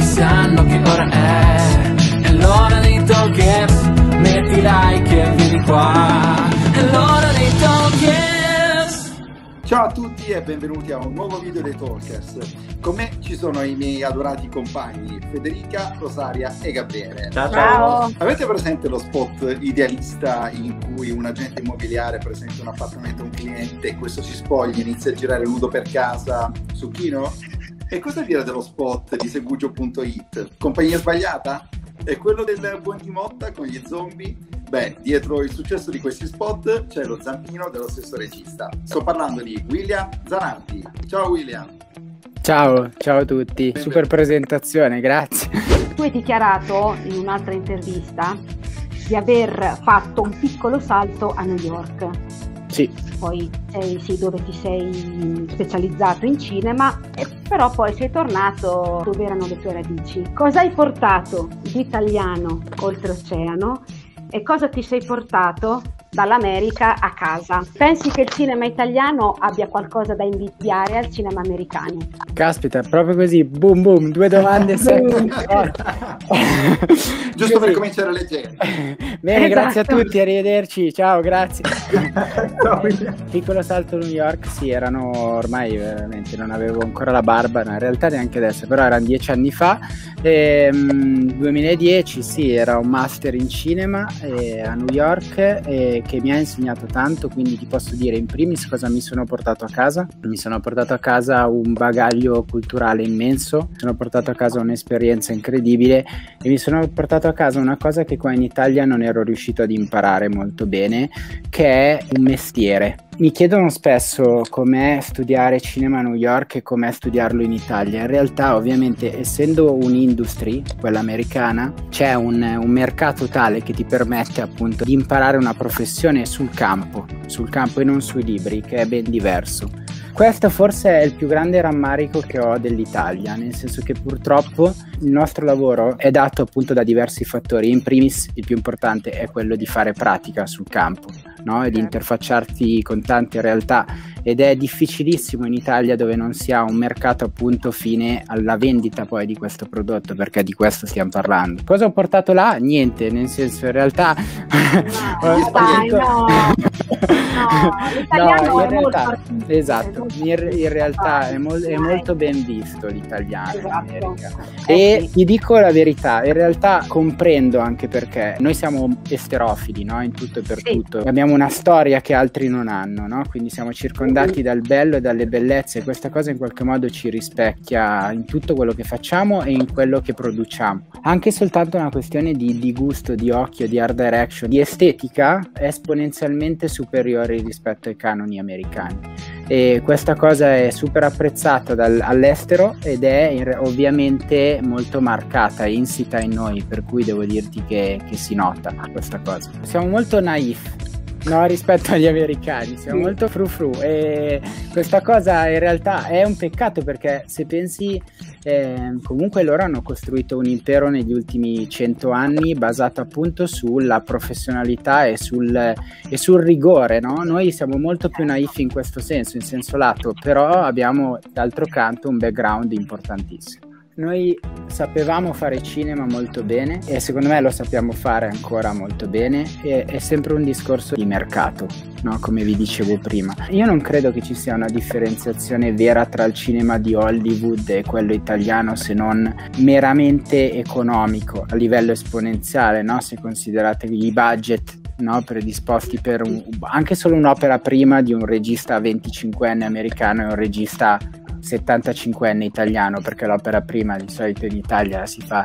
tutti sanno che ora è È l'ora dei talkers Metti like e vieni qua È l'ora dei talkers Ciao a tutti e benvenuti a un nuovo video dei Talkers. Con me ci sono i miei adorati compagni Federica, Rosaria e Gabriele. Ciao, Ciao. Avete presente lo spot idealista in cui un agente immobiliare presenta un appartamento a un cliente e questo si spoglia e inizia a girare nudo per casa su Kino? E cosa dire dello spot di Segugio.it? Compagnia sbagliata? È quello del buon di Motta con gli zombie? Beh, dietro il successo di questi spot c'è lo zampino dello stesso regista. Sto parlando di William Zanardi. Ciao William! ciao, ciao a tutti. Super presentazione, grazie. Tu hai dichiarato in un'altra intervista di aver fatto un piccolo salto a New York. Sì, Poi sei sì, dove ti sei specializzato in cinema, però poi sei tornato dove erano le tue radici. Cosa hai portato di italiano oltreoceano e cosa ti sei portato dall'America a casa? Pensi che il cinema italiano abbia qualcosa da invidiare al cinema americano? caspita, proprio così, boom boom, due domande sempre. Giusto per Così. cominciare leggendo. Bene, grazie a Esatto. tutti, arrivederci, ciao, grazie. Piccolo salto a New York, sì, erano ormai veramente, non avevo ancora la barba, no, in realtà neanche adesso, però erano dieci anni fa. Ehm, 2010, sì, era un master in cinema eh, a New York eh, che mi ha insegnato tanto, quindi ti posso dire in primis cosa mi sono portato a casa. Mi sono portato a casa un bagaglio culturale immenso, mi sono portato a casa un'esperienza incredibile e mi sono portato a casa una cosa che qua in Italia non ero riuscito ad imparare molto bene, che è un mestiere. Mi chiedono spesso com'è studiare cinema a New York e com'è studiarlo in Italia. In realtà, ovviamente, essendo un'industria, quella americana, c'è un, un mercato tale che ti permette appunto di imparare una professione sul campo, sul campo e non sui libri, che è ben diverso. Questo forse è il più grande rammarico che ho dell'Italia, nel senso che purtroppo il nostro lavoro è dato appunto da diversi fattori. In primis, il più importante è quello di fare pratica sul campo, no? e di interfacciarti con tante realtà. Ed è difficilissimo in Italia dove non si ha un mercato appunto fine alla vendita poi di questo prodotto, perché di questo stiamo parlando. Cosa ho portato là? Niente, nel senso in realtà... No, dai, no. No, No, in realtà- Esatto, in, in realtà è, mol- è Dai. molto ben visto l'italiano in Esatto. Eh E ti dico la verità, in realtà comprendo anche perché noi siamo esterofili no? in tutto e per Sì. tutto. Abbiamo una storia che altri non hanno, no? quindi siamo circondati dal bello e dalle bellezze e questa cosa in qualche modo ci rispecchia in tutto quello che facciamo e in quello che produciamo. Anche soltanto una questione di, di gusto, di occhio, di art direction, di estetica esponenzialmente superiore rispetto ai canoni americani e questa cosa è super apprezzata dal- all'estero ed è ovviamente molto marcata, insita in noi, per cui devo dirti che, che si nota questa cosa. Siamo molto naif. No, rispetto agli americani, siamo molto frufru e questa cosa in realtà è un peccato perché se pensi eh, comunque loro hanno costruito un impero negli ultimi cento anni basato appunto sulla professionalità e sul, e sul rigore, no? Noi siamo molto più naif in questo senso, in senso lato, però abbiamo d'altro canto un background importantissimo. Noi sapevamo fare cinema molto bene e secondo me lo sappiamo fare ancora molto bene e è sempre un discorso di mercato, no? come vi dicevo prima. Io non credo che ci sia una differenziazione vera tra il cinema di Hollywood e quello italiano se non meramente economico a livello esponenziale, no? se considerate i budget no, predisposti per un- anche solo un'opera prima di un regista 25enne americano e un regista 75enne italiano perché l'opera prima di solito in Italia si fa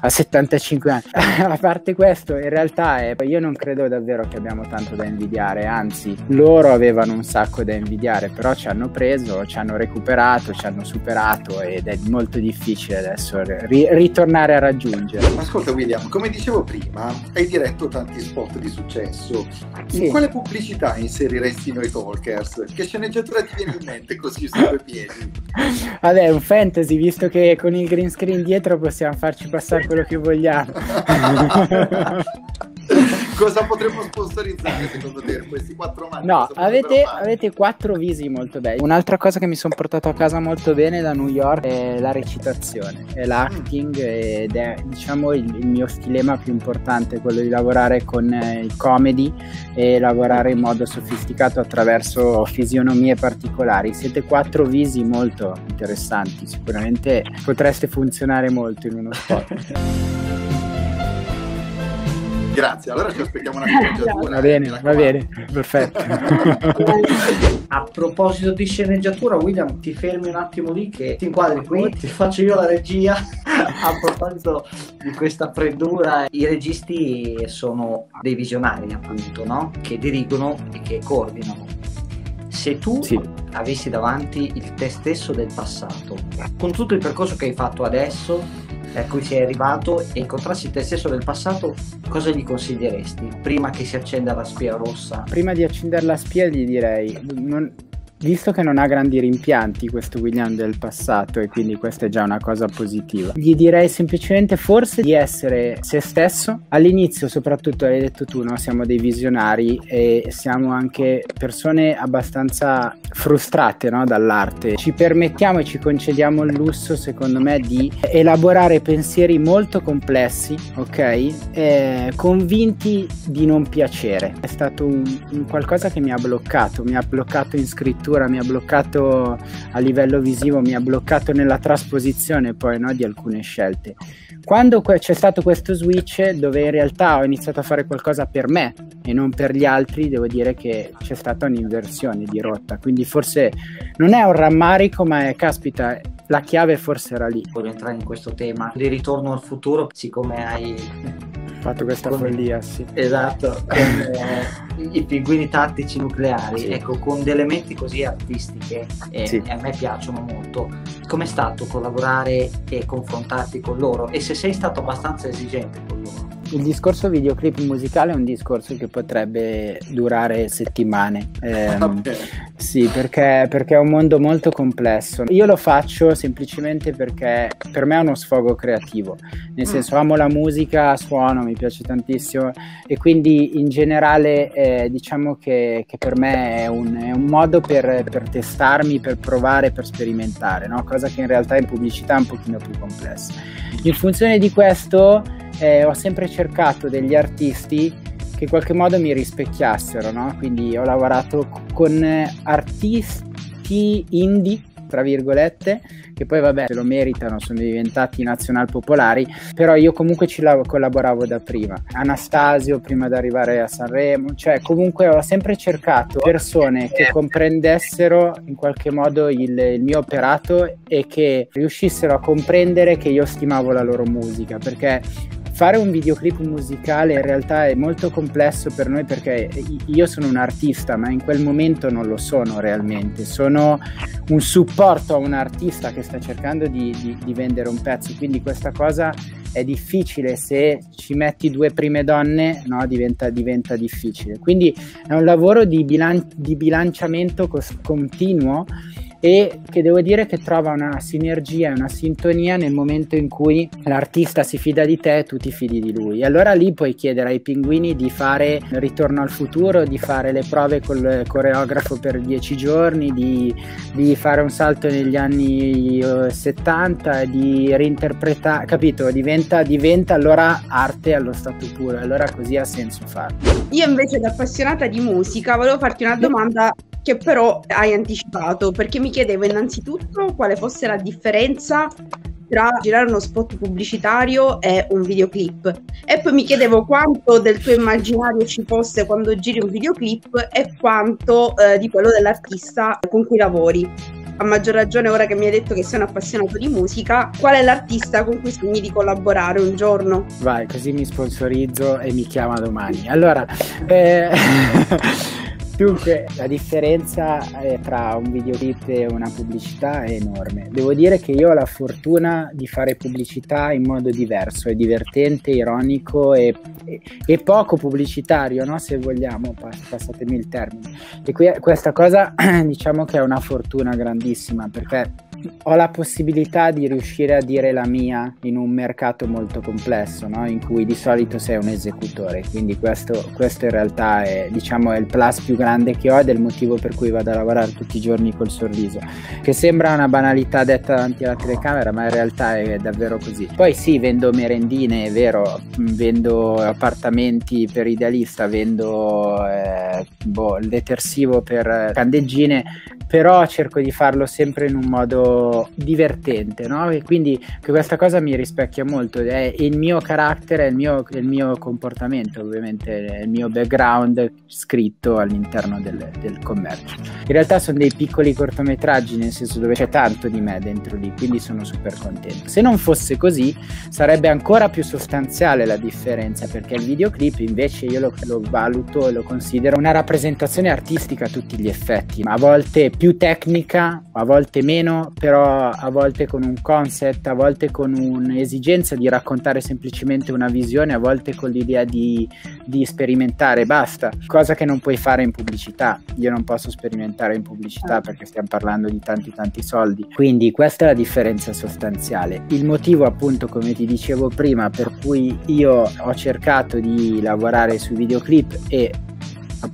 a 75 anni a parte questo in realtà è- io non credo davvero che abbiamo tanto da invidiare anzi loro avevano un sacco da invidiare però ci hanno preso ci hanno recuperato ci hanno superato ed è molto difficile adesso ri- ritornare a raggiungere Ascolta William, come dicevo prima, hai diretto tanti spot di successo. Sì. In quale pubblicità inseriresti noi talkers? Che sceneggiatura ti viene in mente così su due piedi? Vabbè, è un fantasy, visto che con il green screen dietro possiamo farci passare quello che vogliamo. cosa potremmo sponsorizzare secondo te questi quattro mani? No, avete, avete, quattro visi molto belli. Un'altra cosa che mi sono portato a casa molto bene da New York è la recitazione, è l'acting mm. ed è diciamo il, il, mio stilema più importante, quello di lavorare con eh, i comedy e lavorare in modo sofisticato attraverso fisionomie particolari. Siete quattro visi molto interessanti, sicuramente potreste funzionare molto in uno spot. Grazie, allora ci aspettiamo una sceneggiatura. Va bene, va bene, perfetto. A proposito di sceneggiatura, William, ti fermi un attimo lì che ti inquadri qui, ti faccio io la regia. A proposito di questa freddura, i registi sono dei visionari, appunto, no? Che dirigono e che coordinano. Se tu sì. avessi davanti il te stesso del passato, con tutto il percorso che hai fatto adesso, cui sei arrivato e incontrassi te stesso del passato, cosa gli consiglieresti prima che si accenda la spia rossa? Prima di accendere la spia gli direi, non, Visto che non ha grandi rimpianti questo William del passato e quindi questa è già una cosa positiva, gli direi semplicemente forse di essere se stesso. All'inizio soprattutto hai detto tu, no? siamo dei visionari e siamo anche persone abbastanza frustrate no? dall'arte. Ci permettiamo e ci concediamo il lusso secondo me di elaborare pensieri molto complessi, ok? E convinti di non piacere. È stato un, un qualcosa che mi ha bloccato, mi ha bloccato in scrittura scrittura, mi ha bloccato a livello visivo, mi ha bloccato nella trasposizione poi no, di alcune scelte. Quando que- c'è stato questo switch dove in realtà ho iniziato a fare qualcosa per me e non per gli altri, devo dire che c'è stata un'inversione di rotta, quindi forse non è un rammarico, ma è caspita, la chiave forse era lì. Voglio entrare in questo tema di ritorno al futuro, siccome hai fatto questa con, follia, sì. Esatto, con eh, i pinguini tattici nucleari, sì. ecco, con dei elementi così artistiche e, sì. a me piacciono molto. Com'è stato collaborare e confrontarti con loro? E se sei stato abbastanza esigente con loro? Il discorso videoclip musicale è un discorso che potrebbe durare settimane. Eh, sì, perché, perché, è un mondo molto complesso. Io lo faccio semplicemente perché per me è uno sfogo creativo. Nel mm. senso, amo la musica, suono, mi piace tantissimo e quindi in generale eh, diciamo che, che, per me è un, è un modo per, per, testarmi, per provare, per sperimentare, no? cosa che in realtà in pubblicità è un pochino più complessa. In funzione di questo eh, ho sempre cercato degli artisti che in qualche modo mi rispecchiassero, no? Quindi ho lavorato con artisti indie tra virgolette, che poi vabbè se lo meritano, sono diventati nazional popolari, però io comunque ci collaboravo da prima. Anastasio prima di arrivare a Sanremo, cioè comunque ho sempre cercato persone che comprendessero in qualche modo il, il mio operato e che riuscissero a comprendere che io stimavo la loro musica, perché fare un videoclip musicale in realtà è molto complesso per noi perché io sono un artista, ma in quel momento non lo sono realmente. Sono un supporto a un artista che sta cercando di, di, di vendere un pezzo, quindi questa cosa è difficile se ci metti due prime donne, no, diventa, diventa difficile. Quindi è un lavoro di, bilan- di bilanciamento cos- continuo e che devo dire che trova una sinergia una sintonia nel momento in cui l'artista si fida di te e tu ti fidi di lui. Allora lì puoi chiedere ai pinguini di fare Ritorno al futuro, di fare le prove col coreografo per dieci giorni, di, di fare un salto negli anni 70, eh, di reinterpretare, capito? Diventa, diventa allora arte allo stato puro, allora così ha senso farlo. Io invece da appassionata di musica volevo farti una domanda che però hai anticipato perché mi chiedevo innanzitutto quale fosse la differenza tra girare uno spot pubblicitario e un videoclip e poi mi chiedevo quanto del tuo immaginario ci fosse quando giri un videoclip e quanto eh, di quello dell'artista con cui lavori. A maggior ragione ora che mi hai detto che sei un appassionato di musica, qual è l'artista con cui sogni di collaborare un giorno? Vai, così mi sponsorizzo e mi chiama domani. Allora, eh... Dunque, la differenza tra un videoclip e una pubblicità è enorme. Devo dire che io ho la fortuna di fare pubblicità in modo diverso, è divertente, ironico e, e, e poco pubblicitario, no? se vogliamo, passatemi il termine. E qui, questa cosa diciamo che è una fortuna grandissima perché ho la possibilità di riuscire a dire la mia in un mercato molto complesso, no? in cui di solito sei un esecutore, quindi questo, questo in realtà è, diciamo, è il plus più grande che ho ed è il motivo per cui vado a lavorare tutti i giorni col sorriso, che sembra una banalità detta davanti alla telecamera, ma in realtà è davvero così. Poi sì, vendo merendine, è vero, vendo appartamenti per idealista, vendo eh, boh, il detersivo per candeggine, però cerco di farlo sempre in un modo divertente, no? E quindi questa cosa mi rispecchia molto, è il mio carattere, il mio, il mio comportamento, ovviamente il mio background scritto all'interno del, del, commercio. In realtà sono dei piccoli cortometraggi, nel senso dove c'è tanto di me dentro lì, quindi sono super contento. Se non fosse così, sarebbe ancora più sostanziale la differenza, perché il videoclip invece io lo, lo valuto e lo considero una rappresentazione artistica a tutti gli effetti, ma a volte più tecnica, a volte meno, però a volte con un concept, a volte con un'esigenza di raccontare semplicemente una visione, a volte con l'idea di, di sperimentare, basta, cosa che non puoi fare in pubblicità. Io non posso sperimentare in pubblicità perché stiamo parlando di tanti tanti soldi. Quindi questa è la differenza sostanziale. Il motivo appunto, come ti dicevo prima, per cui io ho cercato di lavorare sui videoclip e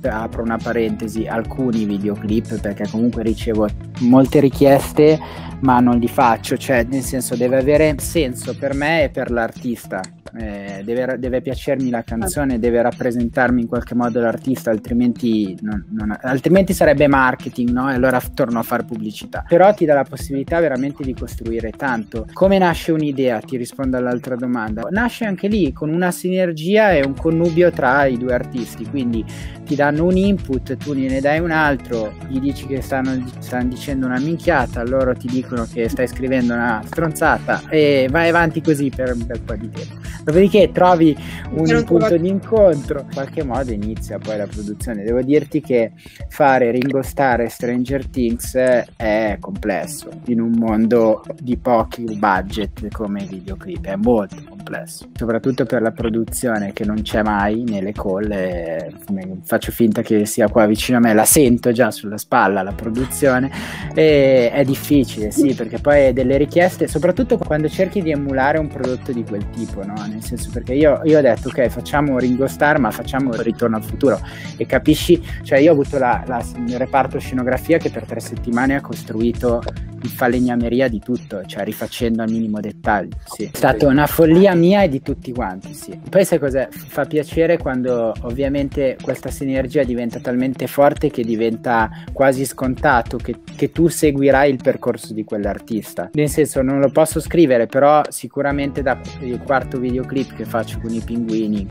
apro una parentesi, alcuni videoclip perché comunque ricevo molte richieste ma non li faccio, cioè nel senso deve avere senso per me e per l'artista eh, deve, deve, piacermi la canzone, deve rappresentarmi in qualche modo l'artista, altrimenti, non, non, altrimenti sarebbe marketing, no? E allora torno a fare pubblicità. Però ti dà la possibilità veramente di costruire tanto. Come nasce un'idea? Ti rispondo all'altra domanda. Nasce anche lì con una sinergia e un connubio tra i due artisti, quindi ti danno un input, tu ne dai un altro, gli dici che stanno, stanno dicendo una minchiata, loro ti dicono che stai scrivendo una stronzata e vai avanti così per un bel po' di tempo. Dopodiché trovi un punto di incontro, in qualche modo inizia poi la produzione. Devo dirti che fare Ringo Starr e Stranger Things è complesso in un mondo di pochi budget come i videoclip, è molto complesso, soprattutto per la produzione che non c'è mai nelle call. Faccio finta che sia qua vicino a me, la sento già sulla spalla la produzione e è difficile, sì, perché poi delle richieste, soprattutto quando cerchi di emulare un prodotto di quel tipo, no? Nel senso perché io, io, ho detto ok facciamo Ringo Starr ma facciamo Ritorno al futuro. E capisci, cioè io ho avuto la, la, il reparto scenografia che per tre settimane ha costruito in falegnameria di tutto, cioè rifacendo al minimo dettaglio. Sì. È stata una follia mia e di tutti quanti. Sì. Poi sai cos'è? Fa piacere quando ovviamente questa sinergia diventa talmente forte che diventa quasi scontato che, che tu seguirai il percorso di quell'artista. Nel senso, non lo posso scrivere, però sicuramente da il quarto videoclip che faccio con i pinguini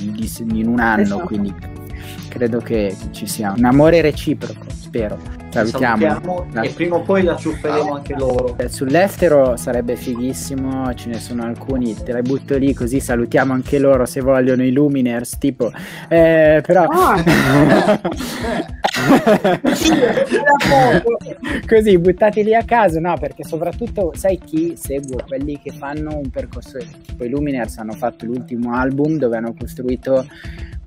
in un anno, esatto. quindi credo che ci sia un amore reciproco, spero. Salutiamo. Salutiamo e prima o poi la ciufferemo anche loro. Eh, sull'estero sarebbe fighissimo, ce ne sono alcuni, te la butto lì così salutiamo anche loro se vogliono i Luminers, tipo. Eh, però... Oh. così buttati lì a caso, no, perché soprattutto sai chi seguo? Quelli che fanno un percorso, tipo i Luminers hanno fatto l'ultimo album dove hanno costruito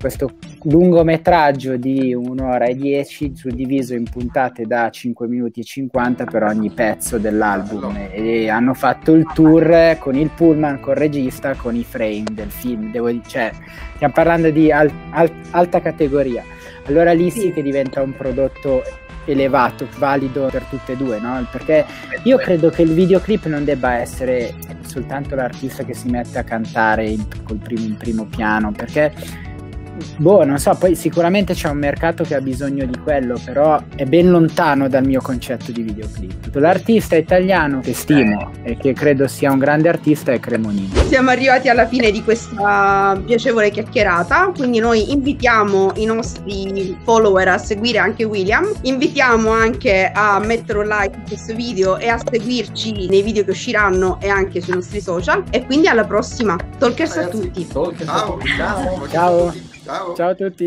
questo lungometraggio di un'ora e dieci suddiviso in puntate da 5 minuti e 50 per ogni pezzo dell'album e, e hanno fatto il tour con il pullman, con il regista, con i frame del film, devo dire, cioè, stiamo parlando di al, al, alta categoria. Allora lì sì che diventa un prodotto elevato, valido per tutte e due, no? Perché io credo che il videoclip non debba essere soltanto l'artista che si mette a cantare in, col primo, in primo piano, perché boh, non so, poi sicuramente c'è un mercato che ha bisogno di quello, però è ben lontano dal mio concetto di videoclip. L'artista italiano che stimo e che credo sia un grande artista è Cremonini. Siamo arrivati alla fine di questa piacevole chiacchierata, quindi noi invitiamo i nostri follower a seguire anche William, invitiamo anche a mettere un like a questo video e a seguirci nei video che usciranno e anche sui nostri social e quindi alla prossima. Talkers Ragazzi, a tutti. Talkers ciao. a tutti. Ciao. ciao. Ciao. Ciao a tutti.